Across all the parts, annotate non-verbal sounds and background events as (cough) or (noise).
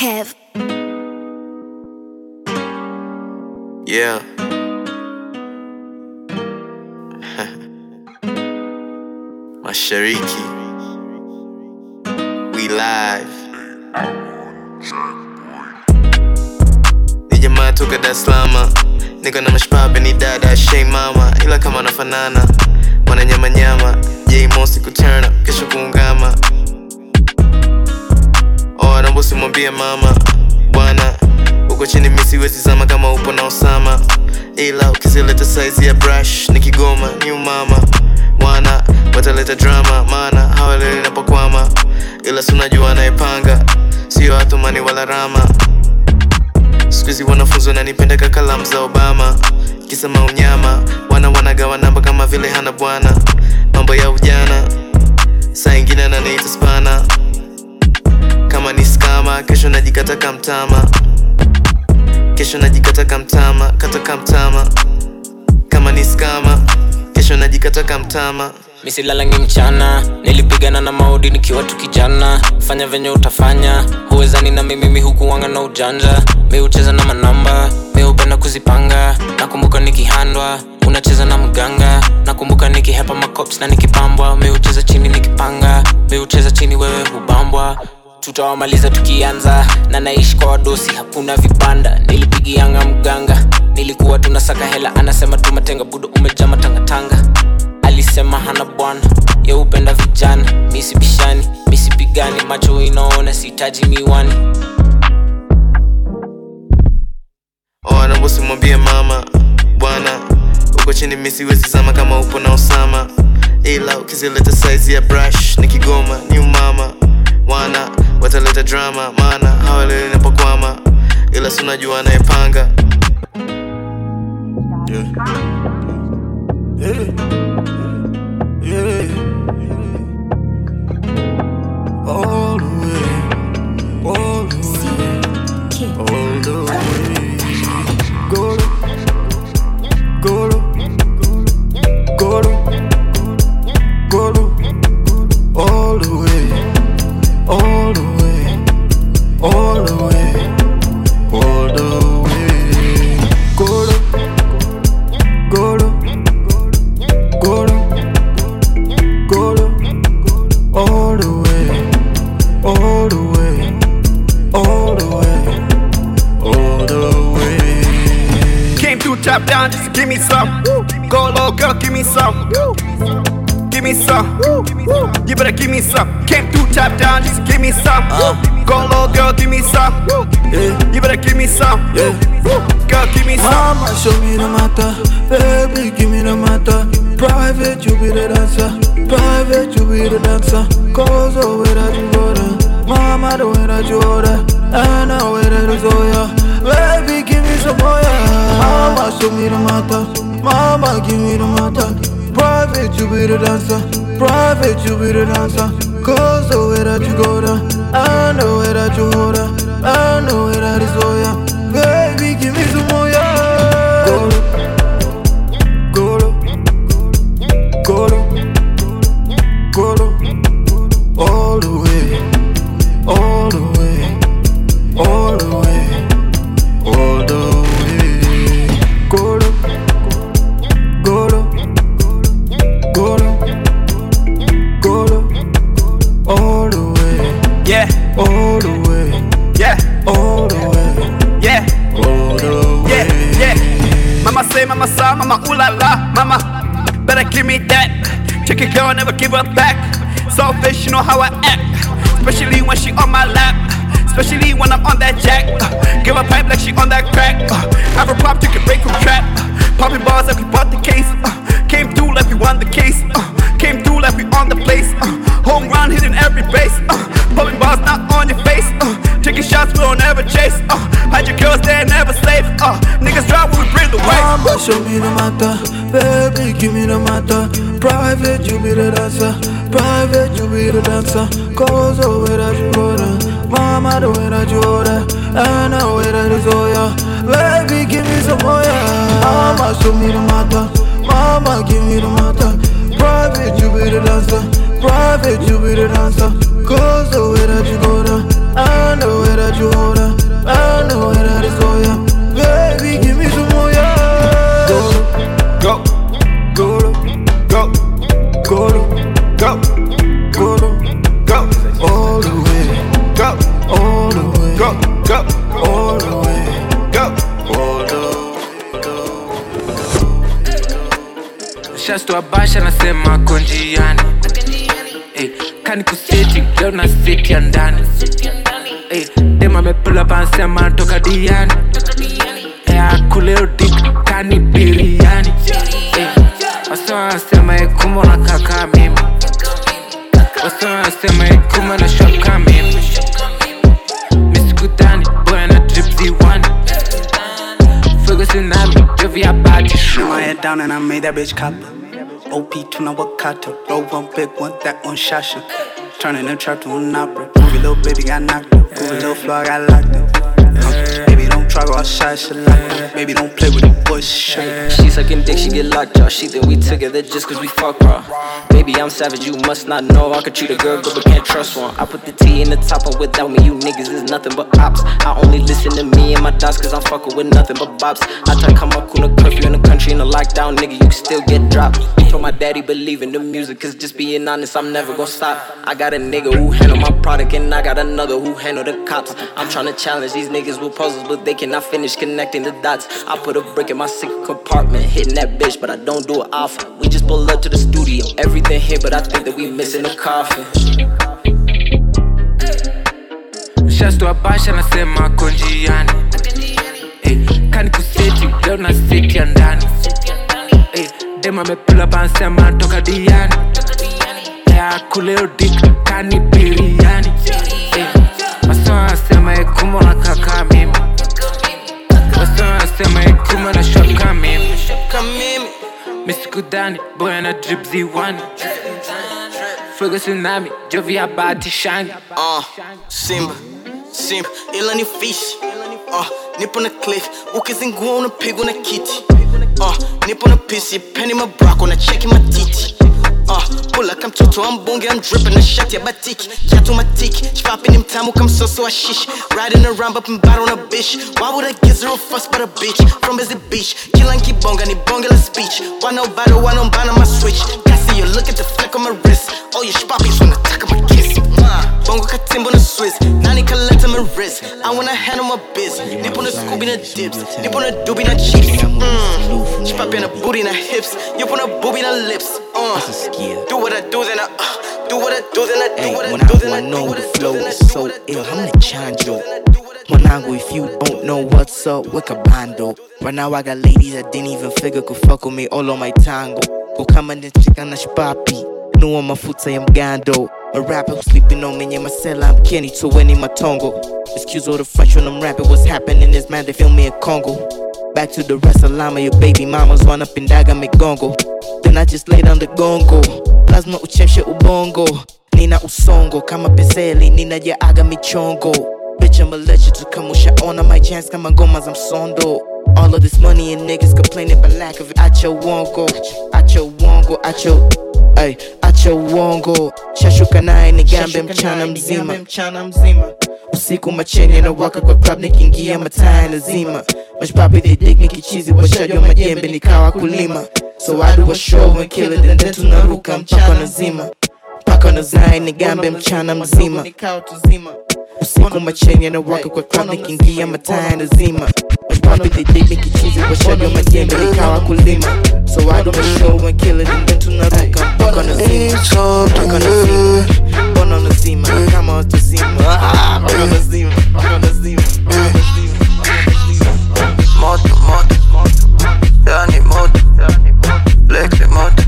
Kev. Yeah. (laughs) Mashariki. We live. Ni jamaa toka Dar es Salaam. Niko na mashpabe ni dada shei mama ila kama wanafanana wananyama nyama J Mosi kuturna kesho kuungama usimwambie mama bwana uko chini misi zama kama upo na Osama. Ila ukizileta saizi ya brush ni Kigoma ni umama wana wataleta drama maana hawaleli ila si anayepanga sio hatumani wala Rama. Sikuizi wanafunzi wananipendeka kalamu za Obama, kisema unyama wana wanagawa namba kama vile hana bwana, mambo ya ujana, saa ingine ananiita kama ni skama, kesho najikata kamtama, kesho najikata kamtama, kata kamtama, kama ni skama, kesho najikata kamtama. misilalangi mchana nilipigana na maudi nikiwa tu kijana. Fanya venye utafanya huwezani na mimi hukuwanga na ujanja. Mi na manamba mi kuzipanga. Nakumbuka nikihandwa unacheza na mganga. Nakumbuka nikihepa makops na nikipambwa. Mi chini nikipanga. Mi chini wewe hubambwa tutawamaliza tukianza. Na naishi kwa wadosi hakuna vibanda. Nilipigianga mganga. Nilikuwa tunasaka hela. Anasema tumatenga budo umejaa matangatanga alisema hana bwana. Ye upenda vijana. Misibishani misipigani macho inaona sihitaji miwani. Oh, mama bwana uko chini mi zama kama upo na Osama ila ukizileta saizi ya brush ni Kigoma ni umama wana wataleta drama maana hawaleli napokwama ila si unajua anayepanga Yeah. Yeah. Yeah. yeah. the give me some. Through top down, just give me some. Uh. Go low, girl, give me some. Yeah. You better give me some. Yeah. Girl, give me some. Mama, show me the matter. Baby, give me the matter. Private, you be the dancer. Private, you be the dancer. Cause the way that you order. Mama, the way that you order. And the way that you Zoya. Baby, give me some more. yeah. Mama, show me the matter. Mama, give me the matter. Private, you be the dancer. Private, you be the dancer. Cause the way that you go down. Baixa, estou baixa na sema condiani Ei, canico city, eu na city andani Tem eh, dema me pula pan sema toca diani. Eh, Ei, a o dick, cani biriani. Eh, Ei, wasema sema e kumo na kaka mimi. Wasema wanasema e na shoka mimi. Escutando boya na drip ziwani. Fogo sinami, eu vi a bate Shuma head down and I made that bitch cop OP tuna wakata. Roll one big one, that one shasha. Turning the trap to an opera. Groovy little baby got knocked up. Groovy little floor got locked up. Try outside like that. Baby, don't play with the boys shit. She sucking dick, she get locked, y'all. She think we together just cause we fuck raw. Baby, I'm savage, you must not know. I could treat a girl good, but can't trust one. I put the T in the top, and without me, you niggas is nothing but ops. I only listen to me and my dots, cause I'm fucking with nothing but bops. I try to come up kuna curfew in the country in a lockdown, nigga, you can still get dropped. Told my daddy believe in the music, cause just being honest, I'm never gonna stop. I got a nigga who handle my product, and I got another who handle the cops. I'm trying to challenge these niggas with puzzles, but they cannot finish connecting the dots. I put a brick in my secret compartment, hitting that bitch, but I don't do it often. We just pull up to the studio, everything here, but I think that we missing the coffin. shastua basha nasema konjiani kani kuseti leo na seti ya ndani eh, dem amepula pansema toka diani eh, akuleo dik kani biriani misikudani boya na drip ziwani Ferguson nami jovi ya bati shani uh, Simba Simba ila ni fishi uh, nipo na cliff ukizingua unapigwa na kiti uh, nipo na pisi peni mabrako na my matiti Uh, pula ka mtoto wa mbunge I'm dripping na shati ya batiki kiatu matiki shpapi ni mtamu kama msoso wa shish. Riding around battle on a bitch. Why would I get zero fuss but a bitch? From busy beach kila nkibonga ni bonge la speech. Why no bottle, wana ubado wanaombana my switch? Kasi you look at the flick on my wrist. All your shpapis wanataka my kiss Mwah. bongo katimbo na swiss nani kaleta my wrist I wanna handle my biz nipo na scooby na dips nipo na doobie na chips mm. shpapi na booty na hips yupo na booby na lips uh. do what I do then I uh. do what I do then I do Hey, what I do then I when I do know what the I flow then I is so I ill, then I I'm the chanjo. what I do what I do. Mwanangu, if you don't know what's up with Kabando Right now I got ladies that didn't even figure could fuck with me all on my tango Kukama nchika na shpapi Nuwa mafuta ya mgando A rapper who's sleeping on me in my cell I'm Kenny to winning my tongo Excuse all the French when I'm rapping What's happening is man they feel me in Congo. Back to the rest of Lama Your baby mamas run up in daga migongo Then I just lay down the gongo. Lazima uchemshe ubongo. Nina usongo kama peseli ninajaaga michongo Bitch, I'ma let you to come ushaona my chance kama ngoma za msondo All of this money and niggas complaining about lack of it Acho wongo, acho wongo, acho Ay, acha uongo, Shashuka naye nigambe mchana mzima. Usiku macheni anawaka kwa club nikiingia mataya lazima Mashpapi they dig nikichizi washajwa majembe nikawa kulima. So I do a show and kill it and then tunaruka mpaka nazima mpaka nazai nigambe mchana mzima usiku macheni yanawaka kwa club nikiingia mataa nazima Mashpapi they dig nikichizi washajwa majembe nikawa kulima. So I do a show and kill and then tunaruka mpaka nazima mpaka nazima mbona nazima kama watazima Ah, mpaka nazima mpaka nazima mpaka nazima moto moto yani moto. Flex moto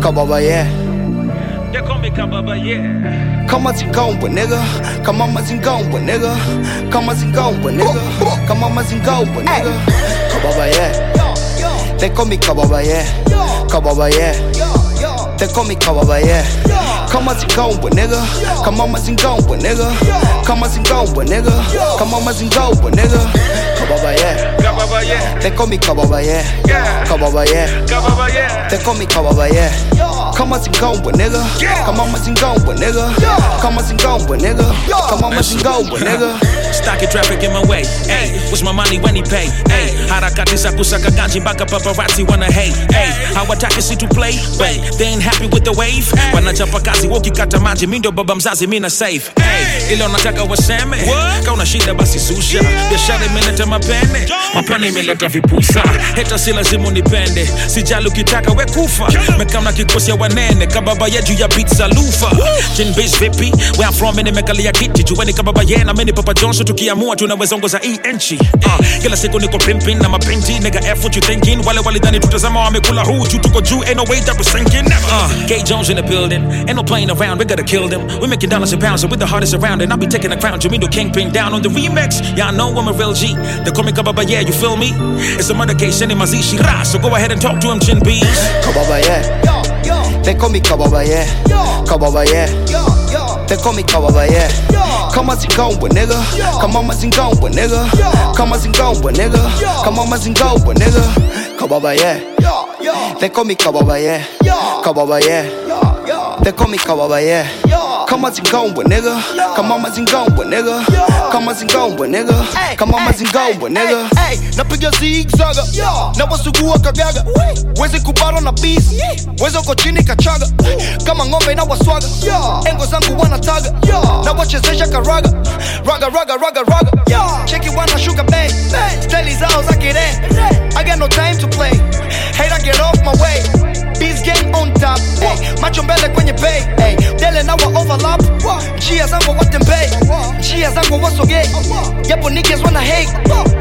kababa yeah. they call me Kababa yeah. Kama zingomba nigga, kama mazingomba nigga, kama zingomba nigga, kama mazingomba nigga. Kababa yeah, they call me kababa yeah, kababa yeah. They call me kababa yeah. Kama zingomba nigga, kama mazingomba nigga, kama zingomba nigga, kama mazingomba nigga. Kababa yeah, Kababa yeah, they call me kababa yeah, yeah. kababa yeah. Kababa yeah. They call me Kababa, yeah. Kama zingomba nigga, kama mazingomba nigga, kama zingomba nigga, kama mazingomba nigga. (laughs) Stocking traffic in my way. Hey, what's my money when he pay? Hey, harakati za kusaka ganji mpaka paparazzi wanna hate. Hey, hawataki si to see to play. Wait, they ain't happy with the wave. Wanachapa kazi wakikata maji, mi ndo baba mzazi, mi na safe. Hey, ile unataka waseme. Kauna shida basi susha. Biashara imeleta mapene, mapene imeleta vipusa. Heta si lazima unipende, sijali ukitaka we kufa. Mekamna kikosi ya wanene, kababa juu ya beats lufa. Chin vipi? Where I'm from, nimekalia kiti. Jueni kababa yena, mimi ni Papa Johnson, tukiamua tunaweza ongoza hii nchi. Uh, kila siku niko pimping na mapinti, nigga F what you thinking? Wale walidhani tutazama wamekula huu, juu tuko juu, ain't no way that we're sinking. Uh, K Jones in the building, ain't no playing around, we gotta kill them. We making dollars and pounds, and with the hardest around, and I'll be taking the crown. Jamindo Kingpin down on the remix. Y'all know I'm a real G. They call me Kababa, yeah, you feel me? It's a murder case, any mazishi ra, so go ahead and talk to him, Chin Bees. Kababa, yeah. They call me Kababa, yeah. Kababa, yeah. They call me Kababa, yeah. Kama zingomba nigga, Come on, kama mazingomba nigga, Come on, kama zingomba nigga, Come on, kama mazingomba nigga. Kababa, yeah. They call me Kababa, yeah. Kababa, yeah. They call me Kababa, yeah. Kama zingomba nigga, Come kama mazingomba nigga, Come kama zingomba nigga, Come kama mazingomba nigga. napiga zigzaga. Na wasugua kagaga wezi kubara na bis wezi uko chini kachaga. Kama ng'ombe na waswaga. Engo zangu wanataga na wachezesha karaga. Raga raga raga raga. Cheki wanashuka bay steli zao za kire. I got no time to play. Hate I get off my way Beats gang on top ay. macho mbele kwenye bay ay. dele na wa overlap njia zangu watembei njia zangu wasogei japo niggas wanna hate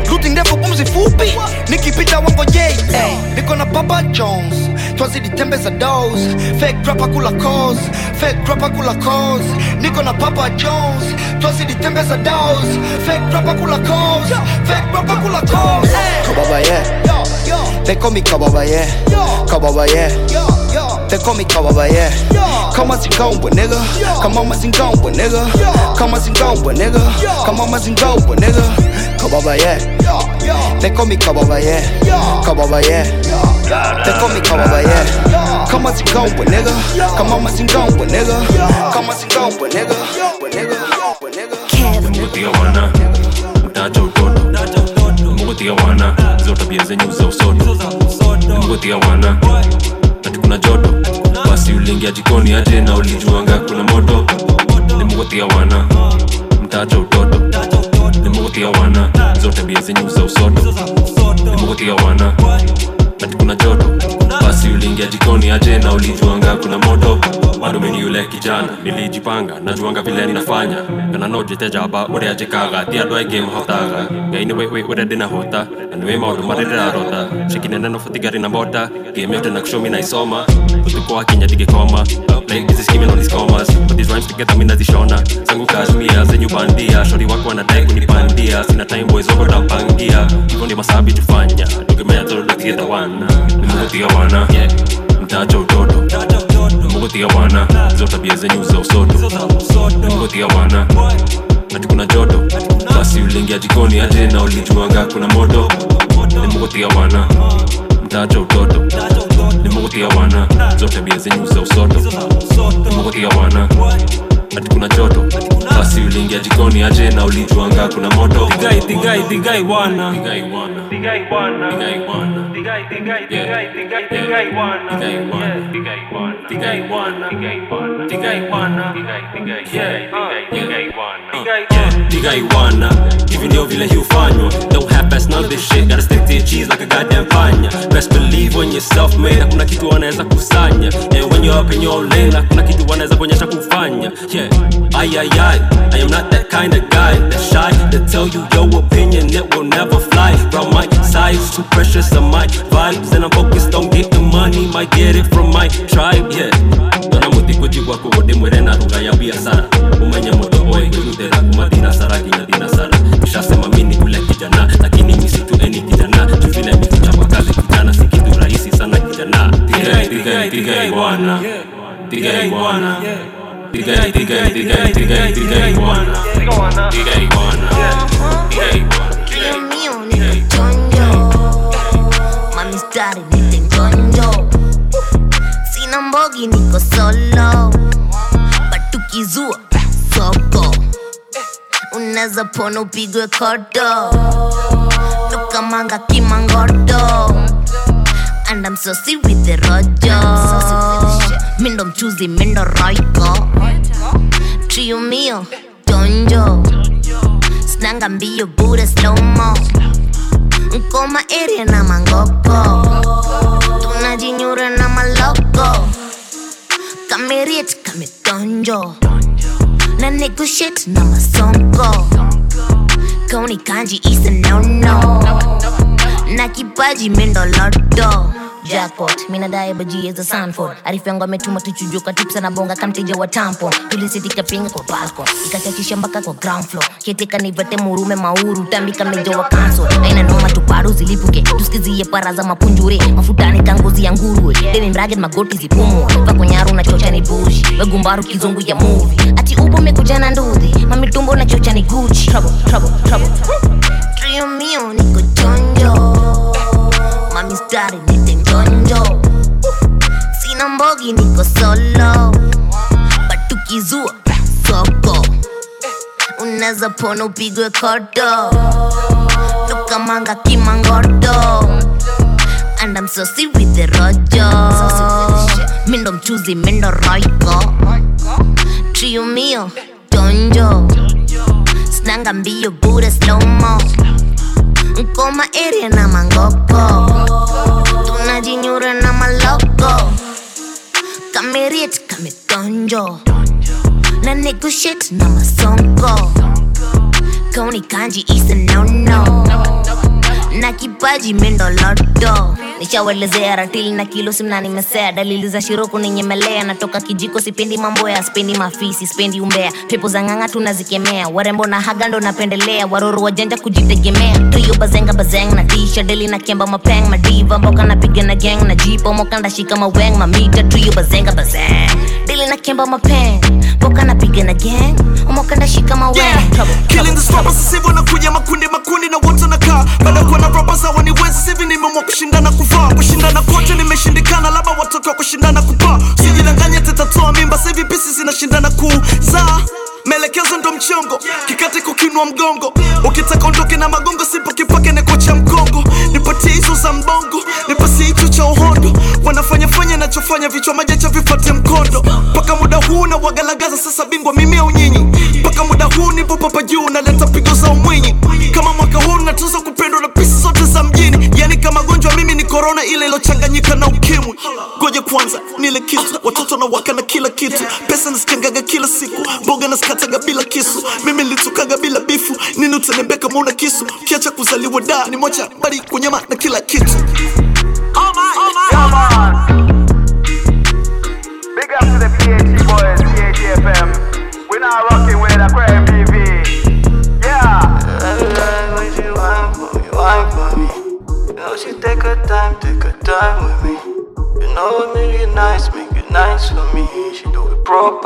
looting ndefu pumzi fupi nikipita wangojei ay. niko na papa jones twazidi tembe za dos fake rapper kula cause fake rapper kula cause niko na papa jones twazidi tembe za dos fake rapper kula cause fake rapper kula cause. Kababa, yeah. They call me Kababa, yeah. Kababa, yeah. They call me Kababa, yeah. Kama zingomba nigga, kama mazingomba nigga, kama zingomba nigga, kama mazingomba nigga. Kababa, yeah. They call me Kababa, yeah. Kababa, yeah. They call me Kababa, yeah. Kama zingomba nigga, kama mazingomba nigga, kama zingomba nigga, nigga, nigga. Mbutia wana mtacha utoto Mbutia wana hizo tabia zenyu za usoto Mbutia wana ati kuna joto. Basi uliingia jikoni aje na ulijuanga kuna moto. Mbutia wana mtaja utoto. Mbutia wana zote za usoto. Mbutia wana na kuna joto. Basi uliingia jikoni aje na ulijuanga kuna moto. Bado mini yule kijana nilijipanga najuanga vile ninafanya. Kana nojetejaba ureajekaga tiadwaegemhotaga ngaine wewe uredinahota aniwe maundu marirarota cikinene nofotigari na mbota game yote na kushomi utuko wa kinya digekoma minazishona zangu kashmia zenyu bandia shori wako wanadai wana nimugutia wana mtacha utoto. Nimugutia wana hizo tabia zenyu za usoto. Nimugutia wana ati kuna joto. Basi uliingia jikoni aje na ulijuanga kuna moto. Nimugutia wana mtaacha utoto. Nimugutia wana hizo tabia zenyu za usoto. Nimugutia wana ati kuna choto basi uliingia jikoni aje na ulijuanga kuna moto Digai, digai, digai wana. Digai wana. Digai wana. Digai wana. Digai, digai, digai, digai, digai wana. Digai wana. Digai wana. Digai Digai wana. Digai wana. Digai wana. Digai, digai, digai, Digai, digai wana. Uh, Digai wana. digai wana hivi ndio vile hufanywa don't half ass none this shit gotta stick to your cheese like a goddamn panya best believe when you're made hakuna kitu wanaweza kusanya and when you're up in your lane hakuna kitu wanaweza kuonyesha kufanya yeah Ay, ay, ay, I am not that kind of guy. That's shy to tell you your opinion, it will never fly. Round my size, too precious on my vibes, and I'm focused on getting money, might get it from my tribe, yeah. Dona muti kuji kwa kuwode mwere ya biashara umenya moto boy kudera kumadina sara kinya dina sara. Ushasema mimi ule kijana lakini misitu eni kijana. Tuvile mikuchapa kazi kijana si kitu rahisi sana kijana. Tigai tigai tigai bwana. Tigai bwana Digai, digai, digai, digai, digai iguana. Digai iguana. Digai iguana. Dios mío, ni I'm so sick with the rojo. Mindo mchuzi, mindo roiko. Trio mio, donjo. Snanga mbio bure slow-mo. Nkoma area na mangoko Tunajinyura na maloko Kameriet kametonjo Na negotiate na masonko Koni kanji is a no-no. Na kipaji mindo loto jackpot. Minadaye baji za sanford arifu yangu ametuma tuchujuka tipsa na bonga kamteja wa tampo. Tulisitika pinga kwa balcon ikachachisha mpaka kwa ground floor. Ketika nivete murume mauru. Tambika meja wa kanso. Aina noma tuparu zilipuke. Tusikizie para za mapunjure. Mafutani kangozi ya nguruwe deni mrage magoti zipumue vakonyaru na chocha ni bushi wegumbaru kizungu ya muvi ati upo mekujana nduthi mamitumbo na chocha ni guchi trouble, trouble, trouble. Trio mio niko chonjo. Mami stari sina mbogi niko solo batukizua soko unaweza pona upigwe koto toka manga kimangoto and I'm so sick with the rojo mindo mchuzi mindo roiko trio mio donjo snanga mbio bure slow-mo Nkoma area na mangoko Tunajinyura na maloko Kameriet kametonjo Na negotiate na masonko Koni kanji is a no-no na kipaji loto nishawelezea ratili na kilo simna nimesea. Dalili za shiroko ninyemelea natoka kijiko sipendi mambo ya spendi mafisi spendi umbea. Pepo za ng'ang'a tunazikemea warembo na hagando napendelea. Waroro wajanja kujitegemea. Trio bazenga bazeng na tisha deli na kemba mapeng madiva. Mboka napiga na gang na jipo moka ndashika maweng mamita trio bazenga bazeng deli na kemba mapeng. Mboka napiga na gang moka ndashika maweng Trouble, Killing the rappers sasa hivi wanakuja makundi makundi na wote nakaa baada kuwa na rappers za waniwezi hivi nimeamua kushindana kuvaa kushindana kote nimeshindikana labda watoke wa kushindana kupaa usijidanganye tetatoa mimba sasa pisi zinashindana kuzaa maelekezo ndo mchongo kikate kukinwa mgongo. Ukitaka ondoke na magongo sipo kipake nekocha mkongo. Nipatie hizo za mbongo nipasi hicho cha uhondo wanafanya fanya nachofanya vichwa majacha vipate mkondo. Mpaka muda huu na wagalagaza sasa bingwa mimi au nyinyi? Mpaka muda huu nipo papa juu naleta pigo za umwinyi. Kama mwaka huu natoza korona ile ilochanganyika na ukimwi. Goje kwanza nile kitu. Watoto na waka na kila kitu. Pesa nasikangaga kila siku. Mboga nasikataga bila kisu. Mimi nilitukaga bila bifu. Nini utanembea kama kisu? Kiacha kuzaliwa da ni moja bali kunyama na kila kitu. Oh my, oh my, oh my.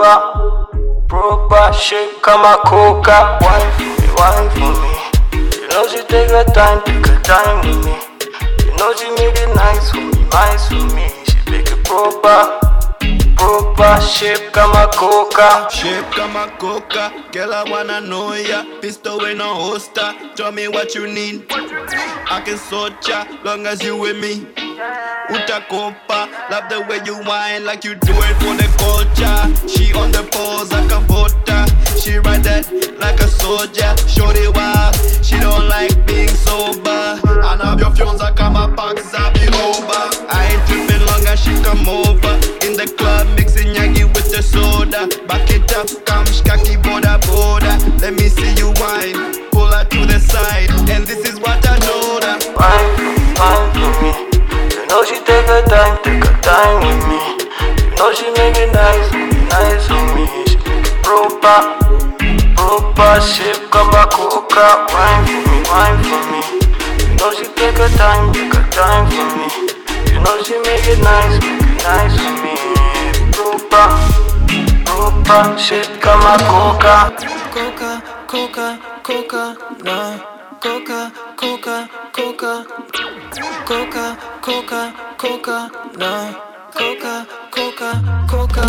Proper, proper. Shake kama coca. Wine for me, wine for me. You know she take her time, take her time with me. You know she make it nice for me, nice for me. She make it proper, proper. Shape kama coca. Shape kama coca, girl I wanna know ya. Pistol in a holster, tell me what you need. I can sort ya, long as you with me. Utakopa, love the way you whine like you do it for the culture. She on the pose like a voter. She ride that like a soldier. Shorty wild, she don't like being sober. Anavyovyonza kama packs za viroba. I be over. I ain't tripping long as she come over. In the club mixing yagi with the soda. Back it up, come shkaki boda boda. Let me see you whine, pull her to the side, and this is what I know that. Wine for me. Know she take her time, take her time with me. You know she make it nice, nice for me. She proper, proper shape, cover coca. Wine for me, wine for me. You know she take her time, take her time for me. You know she make it nice, make nice for me. Proper, proper shape, cover coca. Coca, coca, coca, no. Coca, coca, coca. Coca, coca, coca, no. Coca, coca, coca.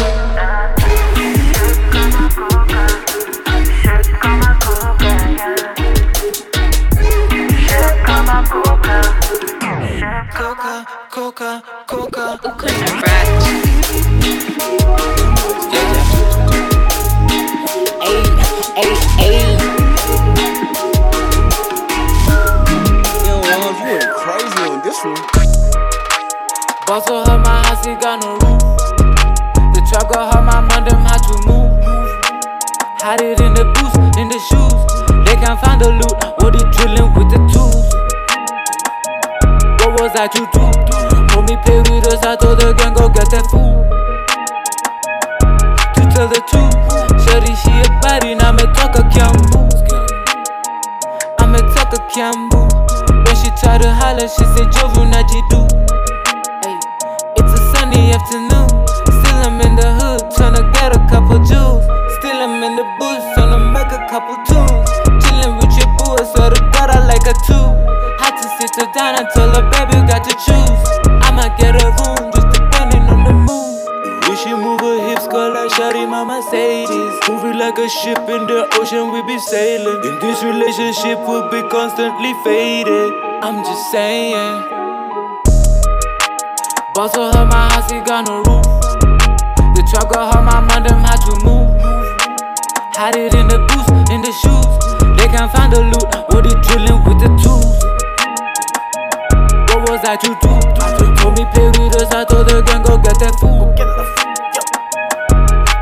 Coca, coca, coca. Crazy Of her, my house, he got no roof. The truck got her, my mind, them had to move. Hide it in the boots, in the shoes. They can't find the loot, what he drilling with the tools. What was that you do? Homie play with us, I told the gang go get that food. To tell the truth, Shorty she a body, now talk a cambo. I'm a talk a cambo. When she try to holler, she say Jovu Najidu. Ay, A sunny afternoon. Still I'm in the hood, tryna get a couple jewels. Still I'm in the booth, tryna make a couple tunes. Chillin' with your boo, I swear to God I like her too. Had to sit her down and tell her, baby, you got to choose. I'ma get a room, just depending on the mood. When she move her hips, girl, like Shawty, my Mercedes. Moving like a ship in the ocean, we be sailing. In this relationship, we'll be constantly faded. I'm just saying. Of her, my house, he got no roof. The truck got her, my mind, them had to move. Hide it in the boots, in the shoes. They can't find the loot, what he drilling with the tools. What was that you do? Told me play with us, I told the gang go get that food.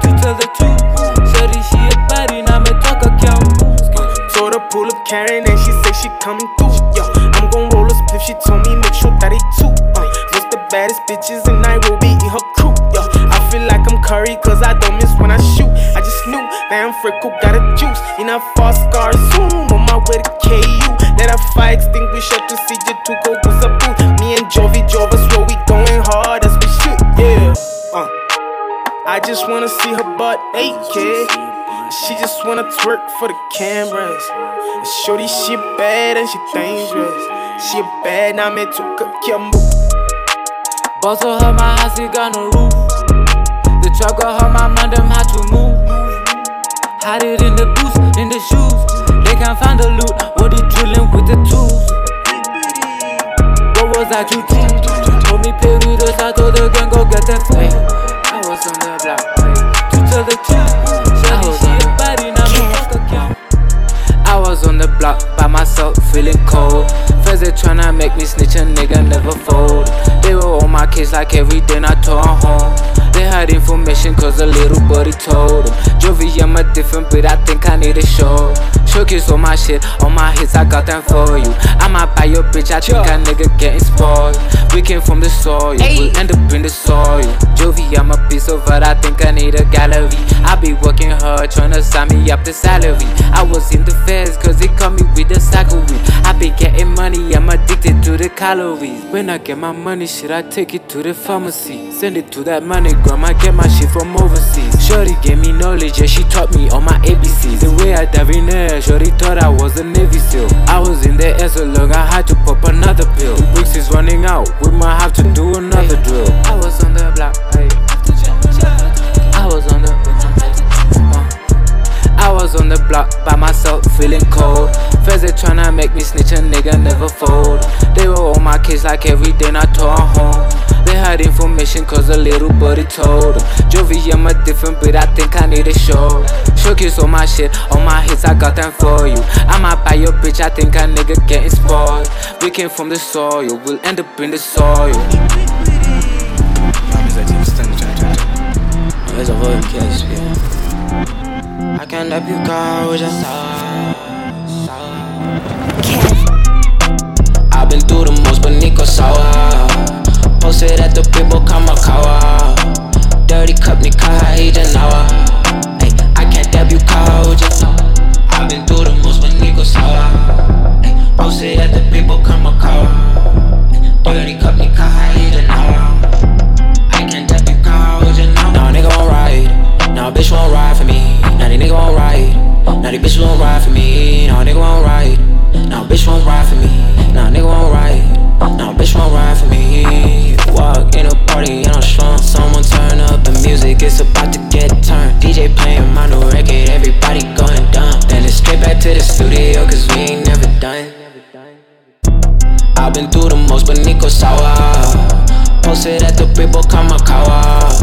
To tell the truth, Shorty she a body, now me talk a cambo. Told her pull up Karen baddest bitches in Nairobi in her crew? Yo, I feel like I'm Curry cause I don't miss when I shoot. I just knew that I'm Frickle got a juice in a fast car soon. On my way to KU, let a fire extinguisher to see you to go boost a boo. Me and Jovi Jova swear we going hard as we shoot. Yeah, uh. I just wanna see her butt naked. She just wanna twerk for the cameras. Shorty, she bad and she dangerous. She bad, me took a Boss of her, my house, he got no roof. The truck got her, my mind, them had to move. Hide it in the boots, in the shoes. They can't find the loot, what he drilling with the tools. What was that you do? Told me play with the I told the gang go get that food. I was on the block, to tell the truth. The block by myself, feeling cold. First they tryna make me snitch, a nigga never fold. They were on my case like every day, I told home. They had information cause a little buddy told them. Jovi, I'm a different, but I think I need a show. Showcase all my shit, all my hits, I got them for you. I might buy your bitch, I think a nigga getting spoiled. We came from the soil, we'll end up in the soil. Jovi, I'm a piece of art, I think I need a gallery. I be working hard, tryna sign me up the salary. I was in the feds, cause they call me with the weed. I be getting money, I'm addicted to the calories. When I get my money, shit, I take it to the pharmacy. Send it to that money, grandma, get my shit from overseas. Shorty gave me knowledge, yeah, she taught me all my ABCs. The way I dive in there, Shorty thought I was a Navy SEAL. I was in the air so long, I had to pop another pill. Weeks is running out, we might have to do another drill. I was on the block, ayy. I was on the uh, I was on the block by myself, feeling cold. First they tryna make me snitch, a nigga never fold. They were on my case like every day, I told 'em home. They had information cause a little buddy told them. Jovi, I'm a different, but I think I need a show. Showcase all my shit, all my hits, I got them for you. I might buy your bitch, I think a nigga getting spoiled. We came from the soil, we'll end up in the soil. Unaweza voa kiasi pia. can't help you go just I've been through the most, but Nico sour. Posted at the people, Kamakawa. Dirty cup, Nikaha, Ijanawa. Ay, I can't dab you, cow, just I've been through the most, but Nico sour. Ay, posted at the people, Kamakawa. Dirty cup, Nikaha, Ijanawa. I can't dab you, just now. Nah, nigga won't ride. Nah, bitch won't ride for me. Nah, the nigga won't ride. Nah, the bitch won't ride for me. Nah, nigga won't ride. Nah, bitch won't ride for me. Nah, nigga won't ride. Nah, bitch won't ride for me. Walk in a party and I'm strong. Someone turn up the music, it's about to get turned. DJ playing my new record, everybody going dumb. Then it's straight back to the studio, cause we ain't never done. I've been through the most, but Nico sour. Posted at the people, Kamakawa.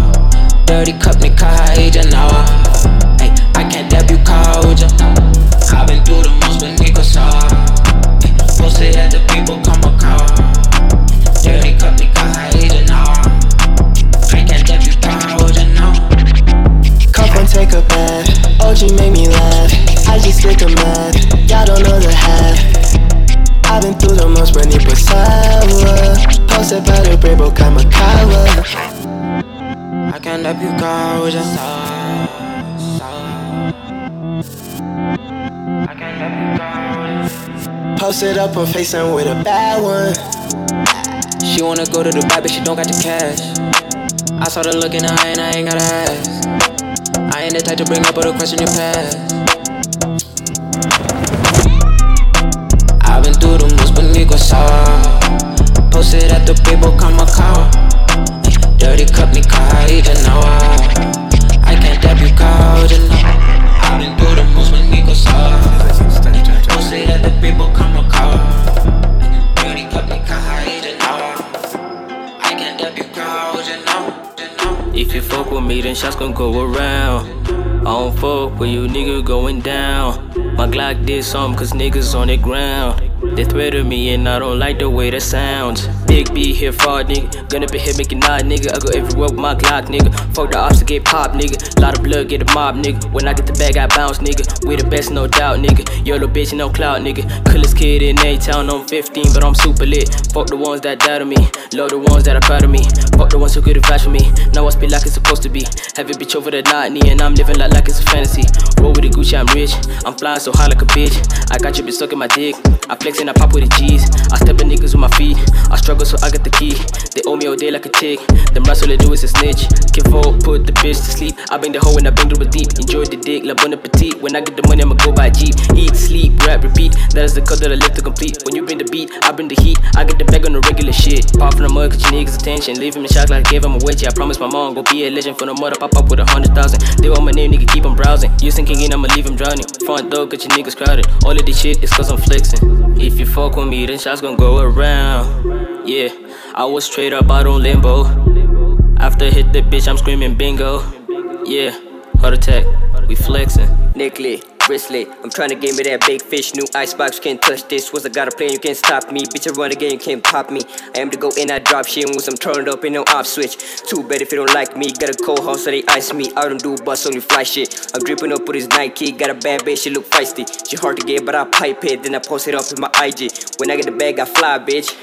Dirty cup, Nikaha, Ijanawa. Ay, I can't dab you, Kauja. I've been through the most, but Nico sour. Posted at the people, Kamakawa. OG made me laugh. I just did the math. Y'all don't know the half. I've been through the most, but need sour. Posted by the Bravo Kamakawa. I can't dab you, Kauja. Posted up on FaceTime with a bad one. She wanna go to Dubai, but she don't got the cash. I saw the look in her eye and I ain't gotta ask. Ain't the type to bring up or to question your past. I've been through the most, Nico sour. Posted at the people, come Kamakawa. Dirty cup, Nikaha, Ijanawa. I can't dab you, Kauja, no. I've been through the most, Nico sour. Posted at the people, Kamakawa. Dirty cup, Nikaha, Ijanawa. If you fuck with me, then shots gon' go around. I don't fuck with you, nigga going down. My Glock did something cause niggas on the ground. They threaten me and I don't like the way that sounds. Big B here fraud nigga. Gonna be here making nod nigga. I go everywhere with my Glock nigga. Fuck the ops to get pop nigga. Lot of blood get a mob nigga. When I get the bag I bounce nigga. We the best no doubt nigga. Yellow bitch no clout nigga. Coolest kid in A-town. I'm 15 but I'm super lit. Fuck the ones that doubted me. Love the ones that are proud of me. Fuck the ones who could advise for me. Now I spit like it's supposed to be. Have a bitch over the night knee and I'm living like, like it's a fantasy. Roll with the Gucci, I'm rich. I'm flying so high like a bitch. I got your bitch sucking my dick. I flex and I pop with the G's. I step in niggas with my feet. I struggle so I got the key. They owe me all day like a tick. Them rats all they do is a snitch. Vote, put the bitch to sleep. I bring the hoe and I bring the deep. Enjoy the dick, la bonne appetit. When I get the money, I'ma go buy a Jeep. Eat, sleep, rap, repeat. That is the code that I live to complete. When you bring the beat, I bring the heat. I get the bag on the regular shit. Pop from the mud, cause your niggas attention. Leave him in shock like I gave him a wedgie. I promise my mom go be a legend for the mother. Pop up with a hundred thousand. They want my name, nigga, keep on browsing. You thinking in, I'ma leave him drowning. Front door, cause your niggas crowded. All of this shit is cause I'm flexing. If you fuck with me, then shots gon' go around. Yeah, I was straight up out on limbo. After hit the bitch, I'm screaming bingo. Yeah, heart attack, we flexing. Nickly, wristlet. I'm trying to get me that big fish. New icebox, can't touch this. Once I got a plan, you can't stop me. Bitch, I run again, you can't pop me. I am to go in, I drop shit. Once I'm turned up, ain't no off switch. Too bad if you don't like me. Got a cold house, so they ice me. I don't do bust, only fly shit. I'm dripping up with his Nike. Got a bad bitch, she look feisty. She hard to get, but I pipe it. Then I post it up in my IG. When I get the bag, I fly, bitch.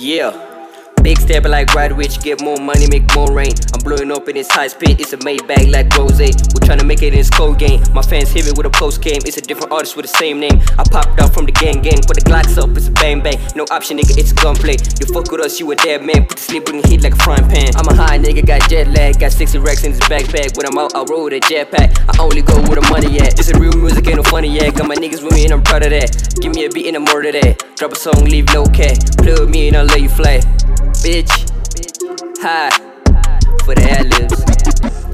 Yeah. Big step like Ride Rich, get more money, make more rain. I'm blowing up in this high speed, it's a made bag like Rose. We're trying to make it in this cold game. My fans hear me with a post game, it's a different artist with the same name. I popped out from the gang gang, put the Glocks up, it's a bang bang. No option, nigga, it's a gunplay. You fuck with us, you a dead man. Put the sleep in the heat like a frying pan. I'm a high nigga, got jet lag, got 60 racks in his backpack. When I'm out, I roll with a jetpack. I only go where the money at. This is real music, ain't no funny yet. Got my niggas with me and I'm proud of that. Give me a beat and I'm more to that. Drop a song, leave no cat. Play with me and I'll lay you flat. Bitch. Hi, for the ad libs.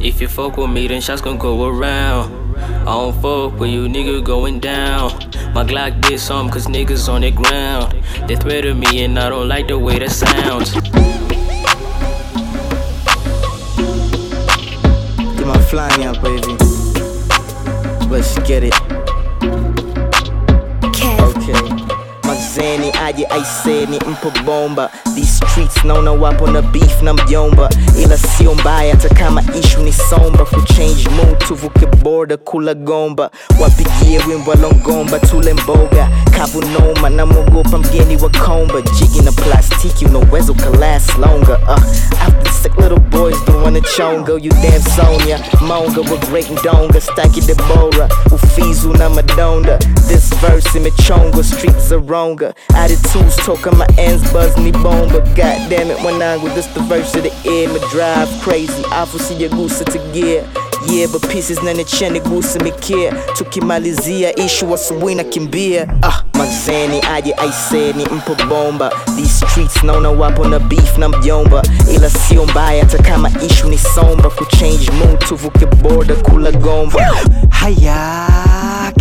If you fuck with me, then shots gon' go around. I don't fuck with you, nigga going down. My Glock did something cause niggas on the ground. They threaten me and I don't like the way that sounds. Get my flying out, baby. Let's get it. Okay. My Zanny aje aiseni mpo bomba These streets naona wapo na beef na mjomba ila sio mbaya hata kama ishu ni somba kuchange mood tuvuke border kula gomba. Wapigie wimbo longomba tule mboga kavu noma na mwogopa mgeni wa komba jigi na plastiki unaweza ukalast longer uh, after sick little boys don't wanna chonga. You damn sonia monga wa great ndonga staki de bora ufizu na madonda this verse imechonga streets are wronga attitudes toka my ends buzz ni bomba god damn it mwanangu this the verse of the year me drive crazy. Afu sijagusa to gear. Yeah but pieces nane chene gusa mikia tukimalizia ishu asubuhi nakimbia ah mazeni aje aiseni mpo bomba. These streets naona wapo na beef na mjomba ila sio mbaya hata kama ishu ni somba kuchange mood tuvuke border kula gomba. Haya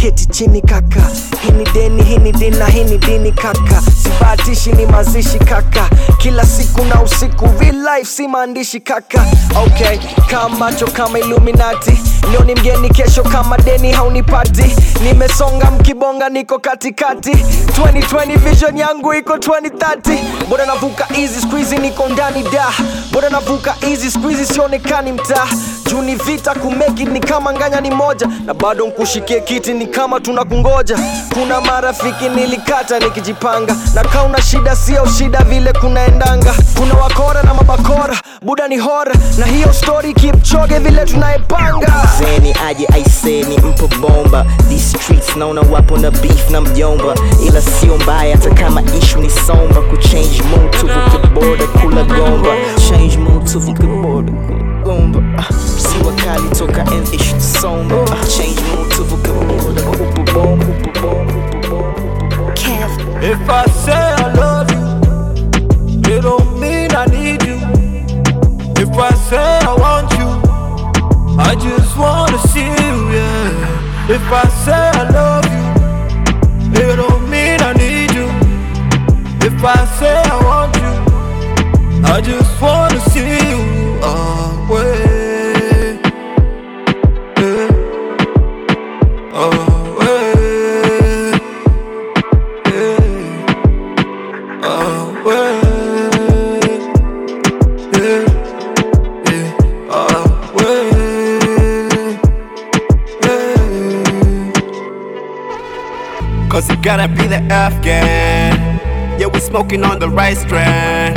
keti chini kaka. Hini deni hini dina hini dini kaka. Sibatishi ni mazishi kaka. Kila siku na usiku real life si maandishi kaka. Okay kamacho kama illuminati. Leo ni mgeni kesho kama deni haunipati. Nimesonga mkibonga niko katikati. 2020 vision yangu iko 2030 bora navuka easy squeeze, niko ndani da. Bora navuka easy squeeze, sionekani mtaa juu vita kumeki ni kama nganya ni moja. Na bado nkushikie kiti ni kama tunakungoja. Kuna marafiki nilikata nikijipanga. Na kauna shida sio shida vile kunaendanga. Kuna wakora na mabakora buda ni hora. Na hiyo story kipchoge vile tunaepanga. Zeni aje aiseni mpo bomba. Naona wapo na beef na mjomba. Ila sio mbaya hata kama ishu ni somba. Kuchange mood tuvuke kula gomba. Change mood tuvuke border kula gomba ah, si wakali toka en ishu somba ah, change mood tuvuke upo bomba upo bomba If I say I love you, it don't mean I need you. If I say I want you, I just wanna see you, yeah. If I say I love you, it don't mean I need you. If I say I want you, I just wanna see you gotta be the Afghan. Yeah, we smoking on the right strand.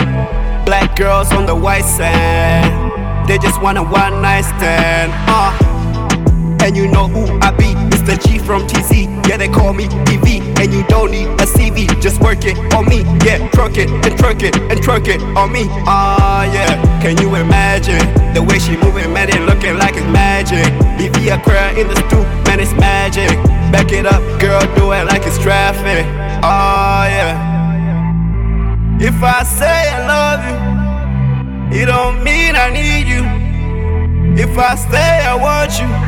Black girls on the white sand. They just want a one night stand. Uh. And you know who I be. The G from TZ. Yeah, they call me EV. And you don't need a CV. Just work it on me. Yeah, truck it and truck it and truck it on me. Ah, yeah. Can you imagine the way she moving, man? It looking like it's magic. EV a crowd in the stoop, man, it's magic. Back it up, girl, do it like it's traffic. Ah, yeah. If I say I love you, it don't mean I need you. If I say I want you.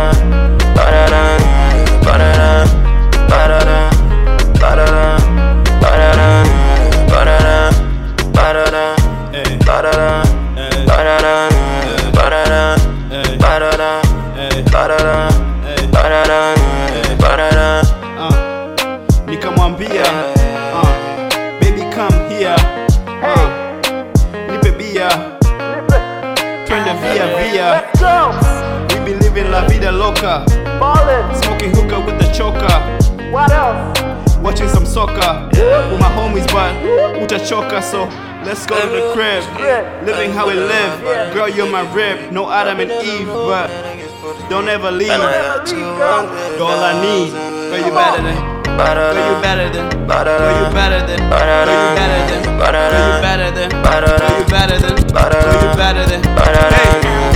how we live. Girl you're my rib. No adam and eve but don't ever leave. You're all i need. Girl you better than Girl, you better than Girl, you better than Girl, you better than Girl, you better than Girl, you better than Girl, you better than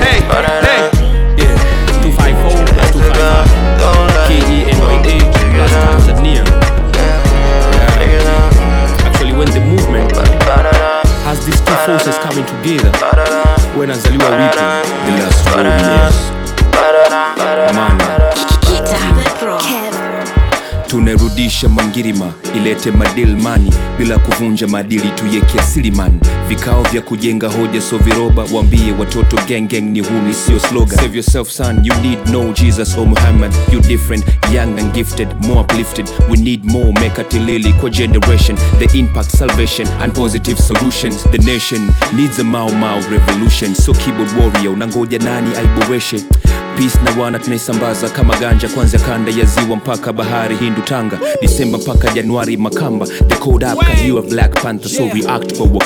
Hey, hey, hey these two forces coming together. when azaliwa wiki the last four years. Mana tunarudisha mangirima ilete madilmani bila kuvunja maadili tuyeke asiliman vikao vya kujenga hoja so viroba waambie watoto gengeng ni huni sio slogan. Save yourself son you need no jesus or muhammad. You different young and gifted more uplifted. We need more mekatilili kwa generation. The impact salvation and positive solutions. The nation needs a mau mau revolution. So keyboard warrior unangoja nani aiboreshe peace na wana tunaisambaza kama ganja. Kwanza kanda ya ziwa mpaka bahari hindu tanga. Disemba mpaka januari makamba.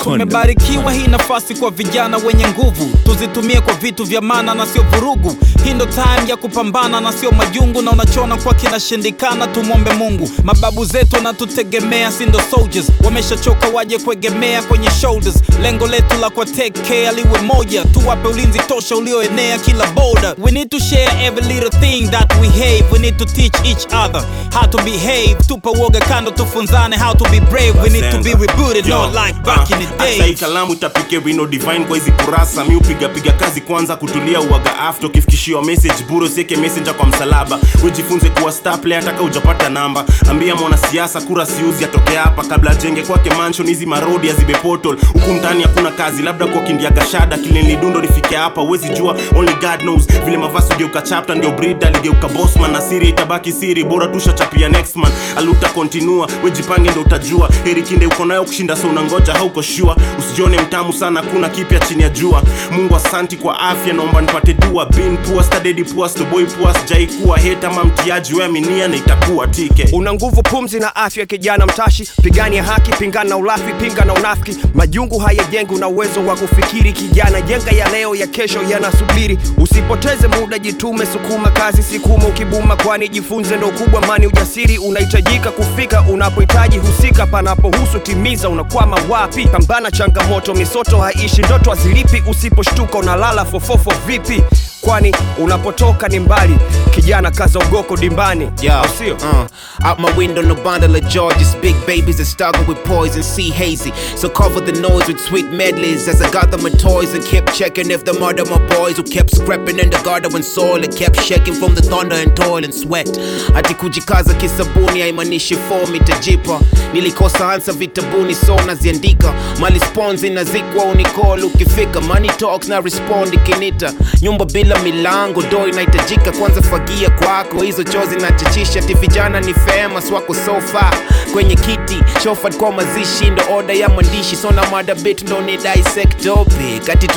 Tumebarikiwa hii nafasi kwa vijana wenye nguvu. Tuzitumie kwa vitu vya maana na sio vurugu. Hii ndo time ya kupambana na sio majungu na unachona kwa kinashindikana tumwombe mungu. Mababu zetu wanatutegemea si ndo soldiers. Wameshachoka waje kuegemea kwenye shoulders. Lengo letu la kwa take care liwe moja. Tuwape ulinzi tosha ulioenea kila border. We need to share every little thing that we have. We need to teach each other how to behave. Tupa woga kando tufunzane how to be brave. We need to be rebooted not like back in the Asa hii days. kalamu itapike wino divine kwa hizi kurasa. Mi upiga piga kazi kwanza kutulia uwaga after. Ukifikishiwa message buro sieke messenger kwa msalaba. Ujifunze kuwa star player hata hujapata namba. Ambia mwanasiasa kura siuzi atoke hapa. Kabla ajenge kwake mansion hizi marodi azibe portal. Huku mtaani hakuna kazi labda kwa kindia gashada kile nilidundo nifike hapa uwezi jua. Only god knows vile mavazi ugeuka chapter ndio breed aligeuka bossman na siri itabaki siri bora tushachapia next man. Aluta continua wejipange ndo utajua. Heri kinde uko nayo kushinda so unangoja hauko shua usijione mtamu sana kuna kipya chini ya jua. Mungu asanti kwa afya naomba nipate dua. Bin pua stadedi pua stoboy pua sijai kuwa heta ama mtiaji weaminia na itakuwa tike una nguvu pumzi na afya kijana mtashi. Pigani ya haki pingana na ulafi pinga na unafiki. Majungu hayajengi una uwezo wa kufikiri kijana. Jenga ya leo ya kesho yanasubiri. Usipoteze muda jitume sukuma kazi sikuma ukibuma kwani jifunze ndo kubwa. Mani ujasiri unahitajika kufika unapohitaji husika panapohusu timiza unakwama wapi? Pambana changamoto misoto haishi ndoto hazilipi usiposhtuka unalala fofofo vipi kwani unapotoka ni mbali kijana kaza ugoko dimbani Yo, sio uh, out my window, no bundle of Georges. Big babies that struggle with poison, see hazy. So cover the noise with sweet medleys as I gather my toys and kept checking if the murder my boys who kept scrapping in the garden when soil it kept shaking from the thunder and toil and sweat. hadi kujikaza kisabuni haimanishi form itajipa. Nilikosa ansa vitabuni so naziandika. Mali sponzi nazikwa unicall ukifika. Money talks na respond ikinita. Nyumba bila milango. Do inahitajika kwanza fagia kwako. Hizo chozi nachachisha ti vijana ni fema swako sofa kwenye kiti shofat kwa mazishi ndo oda ya mwandishi. Sona mada bit ndo ni dissect topic. Ati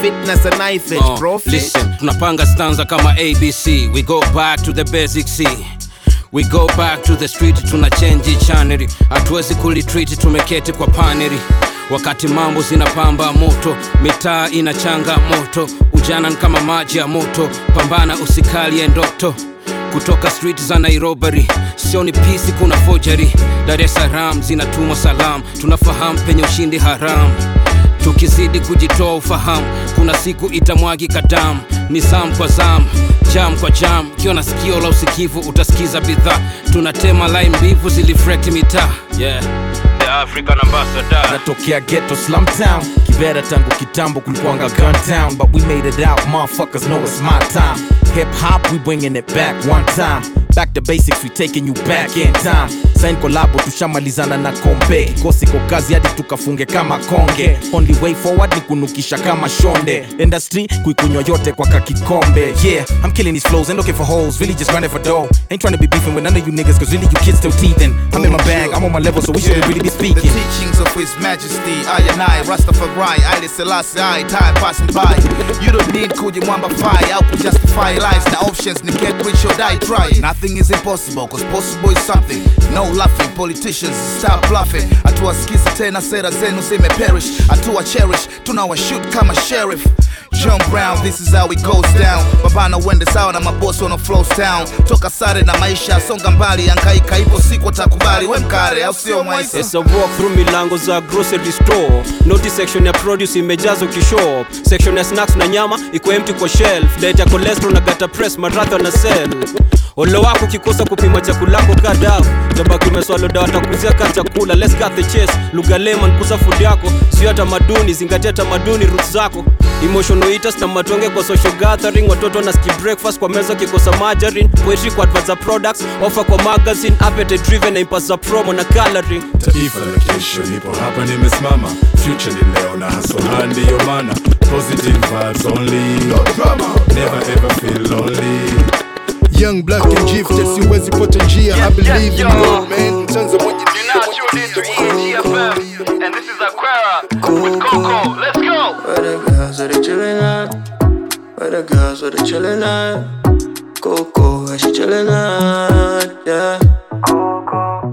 fitness a knife edge Uh, profit. listen tunapanga stanza kama abc we go back to the basic c we go back to the street tuna change chaneli hatuwezi kulitreat tumeketi kwa paneli wakati mambo zinapamba moto mitaa inachanga moto ujana kama maji ya moto pambana usikalie ndoto. Kutoka street za Nairobi, sioni pisi kuna fojari dar es salaam zinatumwa salam tunafahamu penye ushindi haramu. Tukizidi kujitoa ufahamu kuna siku itamwagika damu. Ni zam kwa zam jam kwa jam. Ukiwa na sikio la usikivu utasikiza bidhaa. Tunatema lai mbivu zilifrekti mitaa. Yeah. African ambassador. Natokea ghetto slum town. Kivera tangu kitambo kulikuanga gun town. But we made it out motherfuckers know it's my time. Hip hop we bringing it back one time. Back to basics we taking you back in time sign kolabo tushamalizana na kombe kikosi ko kazi hadi tukafunge kama konge only way forward ni kunukisha kama shonde industry kuikunywa yote kwa kakikombe yeah i'm killing these flows ain't looking for holes really just running for dough ain't trying to be beefing with none of you niggas cause really you kids still teething i'm in my bag i'm on my level so we shouldn't really be The teachings of His Majesty, I and I, Rastafari, Haile Selassie, I, time passing by. You don't need kujimwamba fire, I'll justify lives. The options ni get rich or die trying. Nothing is impossible, cause possible is something. No laughing, politicians stop bluffing. atuwasikizi tena sera zenu zimeperish atuwa cherish, tunawashoot kama sheriff. John round, this is how it goes down. Babana wende sawa na mabosi wana flows town. Toka sare na maisha, songa mbali, angaika ipo siku atakubali. We mkare, au sio mwaisa? Yes, I walk through milango za grocery store. Noti section ya produce imejazwa kishop. Section ya snacks na nyama iko empty kwa shelf. Diet cholesterol na gata press maradha na sell. Olo wako kikosa kupima chakulako kadao tabaki umeswalo dawa takuzia ka chakula. Let's cut the chase. Lugha lemon kuza food yako. Sio tamaduni zingatia tamaduni roots zako emotional waiters na matonge kwa social gathering. Watoto na ski breakfast kwa meza kikosa margarine. Poetry kwa advert za products offer kwa magazine. Appetite driven na impasse za promo na coloring taifa la kesho lipo hapa nimesimama. Future ni leo na hasoha ndiyo maana. Positive vibes only. No drama. Never ever feel lonely. Young black and gifted, siwezi pote njia. I believe in God man, mtanza mwenye And this is Aquara with Coco. Let's go. Girls are they chillin' at? Where the girls are they chillin' at? Coco, where she chillin' at? Yeah. Coco.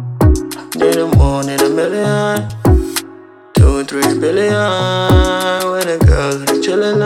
Need a more, need a million. Two, three billion. Where the girls are they chillin' at?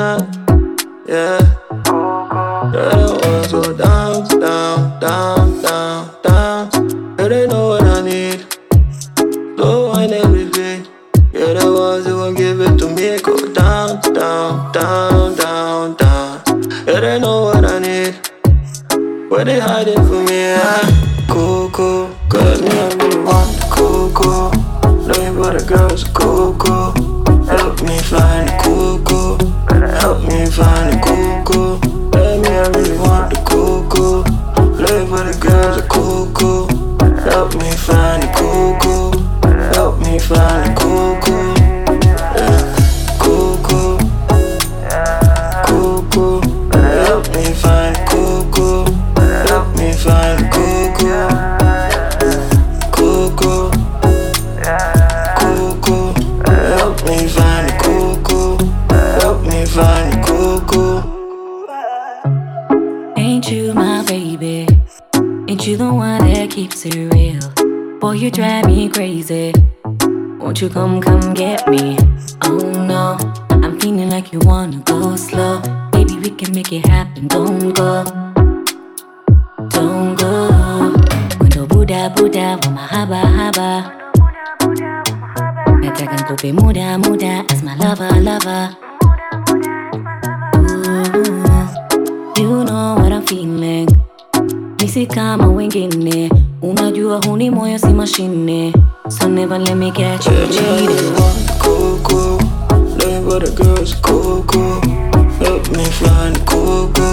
Help me find the Coco.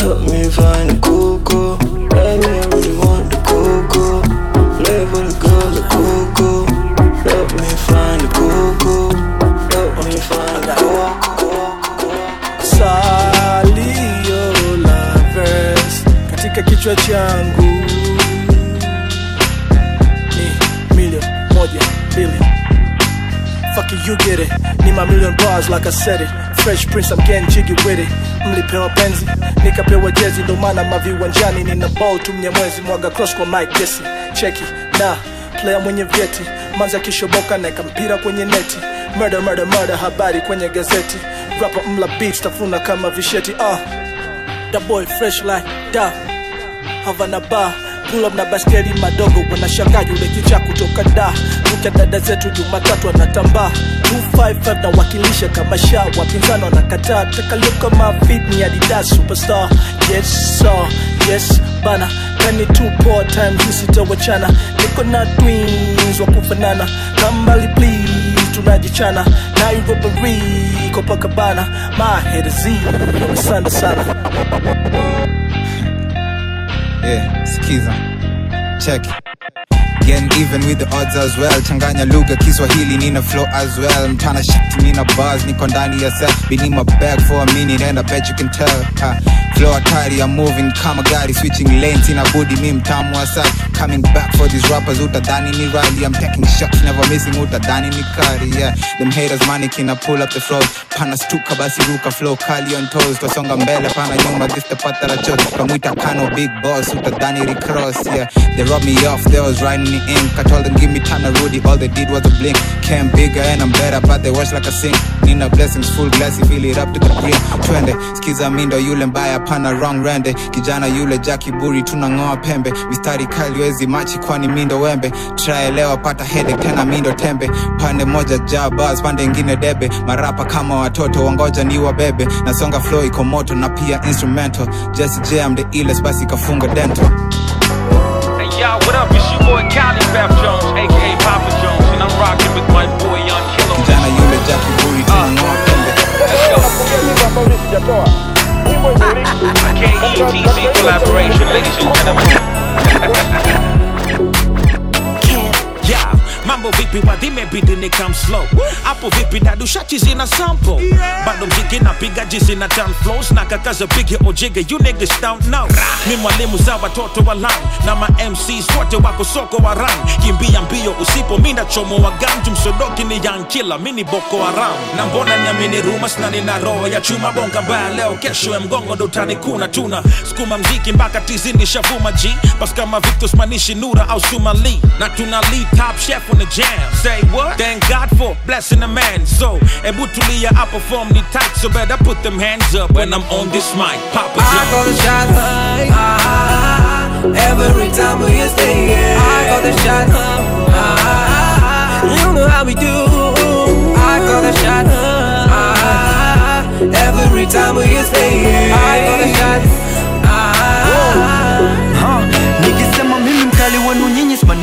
Help me find the Coco. I want the Coco. Looking for the girls, the Coco. Help me find the Coco. Help me find the Coco. salio la verse katika kichwa changu ni milioni you get it. Need my million bars like I said it. Fresh Prince, I'm getting jiggy with it. Mlipewa penzi, nikapewa jezi, ndo maana maviwanjani nina ball tu mwezi mwaga cross kwa Mike Jesse. Cheki na player mwenye vyeti, manzi akishoboka naeka mpira kwenye neti. Murder, murder, murder, habari kwenye gazeti. Rapa mla beats, tafuna kama visheti. Ah, uh. The boy fresh like da. Havana bar pull na baskeli madogo wanashangaa yule kutoka da ruka dada zetu jumatatu anatambaa 255 na wakilisha kama sha wapinzani wanakataa. Takaliuka mafit ni adidas superstar. Yes sir. Yes bana. Kani tupo time hisitawachana niko na twins wa kufanana. Kambali please tunajichana. Nairobari kopakabana my head is sana. Yeah, sikiza. Cheki even with the odds as well. Changanya lugha kiswahili nina flow as well. Mtana shit nina bars niko ndani ya cell. Been in my bag for a minute and I bet you can tell. Uh, flow hatari I'm moving kama gari switching lanes ina budi mi mtamu wa coming back for these rappers utadhani ni rally. I'm taking shots never missing utadhani ni kari yeah. Them haters mannequin I pull up the flow pana stuka basi ruka flow kali on toes. Twasonga mbele pana nyuma this the part that I chose. Kamwita kano big boss utadhani recross yeah. They robbed me off they was riding the ink I told them give me time to Rudy all they did was a blink. Came bigger and I'm better but they watch like a sink nina blessings full glassy fill it up to the brim. Twende skiza mindo yule mbaya pana wrong rende. Kijana yule Jackie buri tunang'oa pembe. Mistari kali wezi machi kwani mindo wembe. Traelewa pata headache tena mindo tembe. Pande moja jabas, pande ingine debe. Marapa kama watoto wangoja ni wabebe. Nasonga flow iko moto na pia instrumental. Jesse J I'm the illest basi kafunga dental. Hey y'all, what up? Boy Khaligraph Jones, aka Papa Jones, and I'm rocking with my boy Young Killer. kijana yule jaki buri tunang'oa pembe KETC collaboration, ladies and gentlemen. (laughs) Yeah, mambo vipi wadhimebidi ni come slow. Hapo vipi dadushachi zina sample. Bado mziki napiga jizi na town flows na kakaza pigi ojige you niggas don't know. Mi mwalimu za watoto wa lam na ma MCs wote wako soko wa ram kimbia mbio usipo minda chomo wa ganju msodoki ni young killer mini boko haram. Na mbona niamini rumors na nina roho ya chuma bonga mbaya leo kesho ya mgongo ndo utanikuna tuna. Sukuma mziki mpaka tizini shavuma ji bas kama Victor Manishi Nura au Sumali na tuna lead top chef the jam say what thank God for blessing the man so ebu tulia I perform the tight so better put them hands up when I'm on this mic Papa I call the shots. Ah, every time we stay here. I call the shots. Ah, you know how we do. I call the shots. Ah, every time we stay here. I call the shots.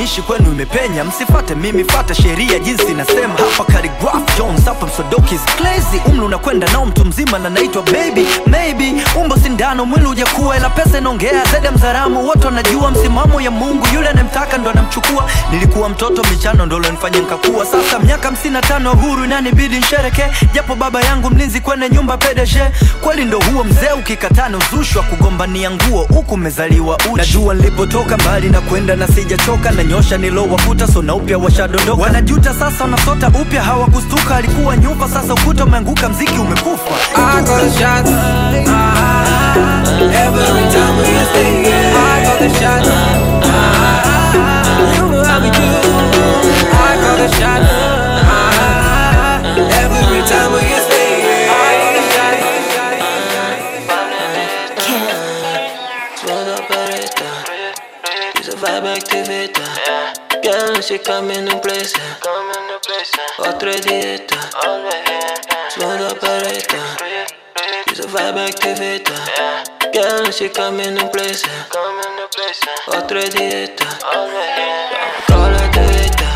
Simanishi kwenu imepenya. Msifate mimi fata sheria jinsi nasema. Hapa Khaligraph Jones hapa msodoki is crazy. Umri unakwenda nao mtu mzima na naitwa baby maybe. Umbo sindano mwili hujakuwa ila pesa inaongea zaidi mzaramu wote wanajua msimamo ya mungu. Yule anayemtaka ndo anamchukua. Nilikuwa mtoto michano ndo lonifanya nkakuwa sasa miaka 55 huru inanibidi nshereke japo baba yangu mlinzi kwene nyumba pedeshe. Kweli ndo huo mzee ukikatana uzushwa kugombania nguo huku umezaliwa uchi. Najua nilipotoka mbali na kwenda na sijachoka na nyosha nilowakuta so na upya washadondoka wanajuta sasa wanasota upya hawakustuka alikuwa nyumba sasa ukuta umeanguka mziki umekufa I call the shots. Ah, every time we stay here. I call the shots. Ah, you know how we do. I call the shots. Ah, every time we stay here. I call the shots. Roll up Beretta. She's a vibe activator. Yeah, she coming in place. Otro edita. Smoother operator. She's a vibe activator. Yeah, she coming in place. Otro edita. Roll la telita.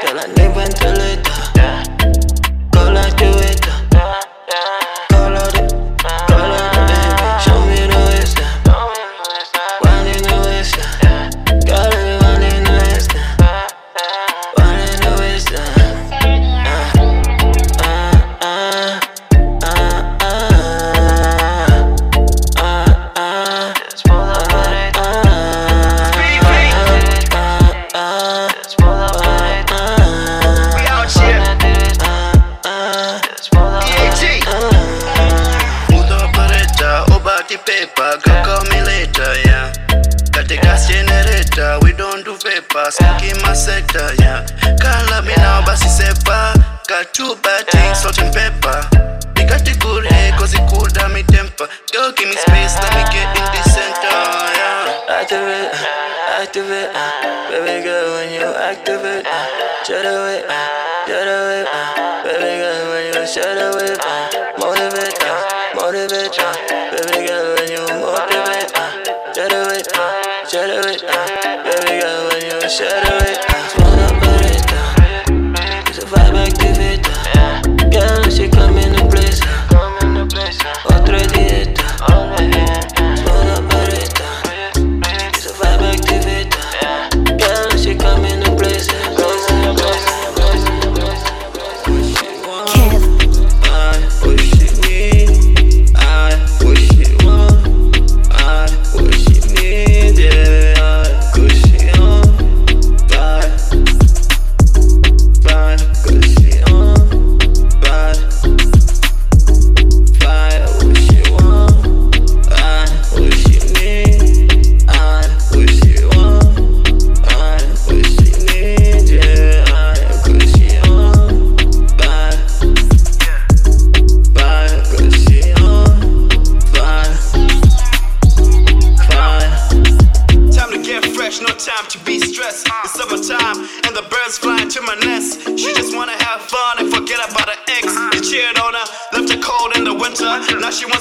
Te la niego en telita.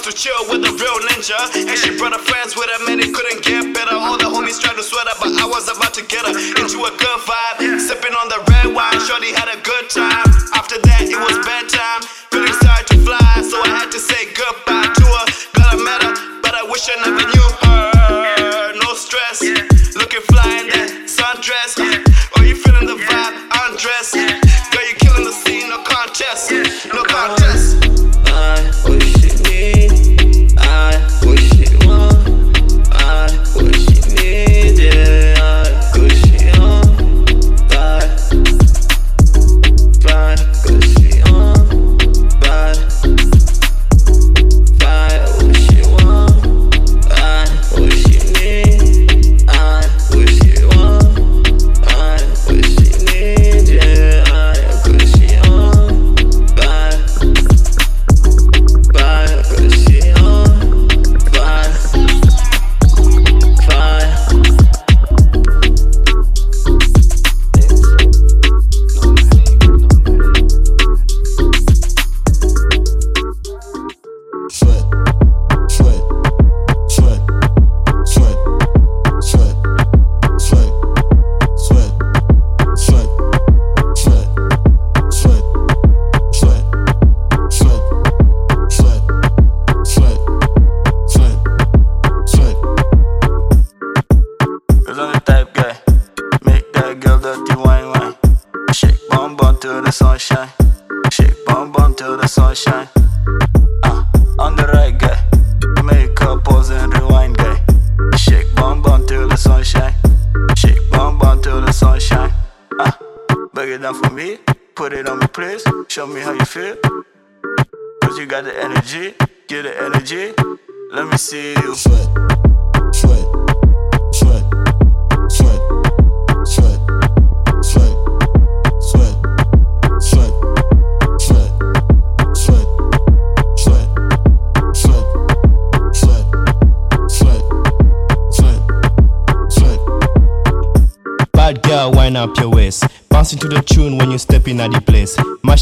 To chill with a real ninja. And she brought her friends with her, man, it couldn't get better. All the homies tried to sweat her, but I was about to get her into a good vibe. Sipping on the red wine, Shorty had a good time. After that, it was bedtime. Feeling sorry to fly, so I had to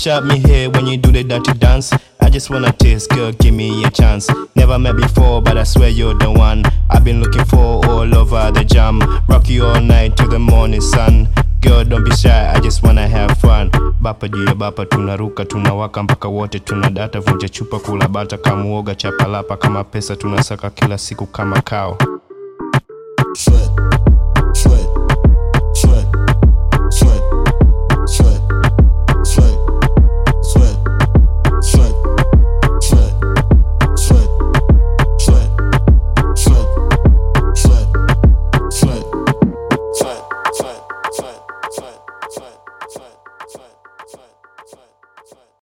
up me here when you do the dirty dance. I just wanna taste, girl, give me a chance. Never met before, but I swear you're the one. I've been looking for all over the jam. Rock you all night till the morning sun. Girl, don't be shy, I just wanna have fun. Bapa juu ya bapa, tunaruka tunawaka mpaka wote tuna data. Vunja chupa, kula bata kamuoga, chapalapa kama pesa, tunasaka kila siku kama kao.